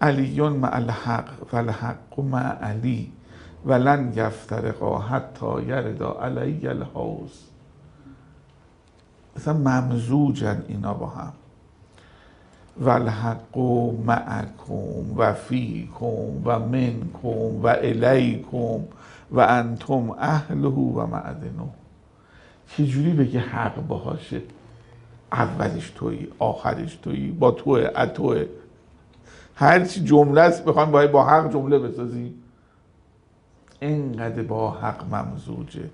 علی مع الحق و الحق مع علی ولن یفترقا حتی یردا علی الحوض. مثلا ممزوجن اینا با هم. و الحق معکم و فیکم و منکم و الیکم و انتم اهله و معدنه چجوری بگه حق باهاشه؟ اولش تویی آخرش تویی با توه اتوه. هر چی جمله است بخوایم باید با حق جمله بسازیم اینقدر با حق ممزوجه.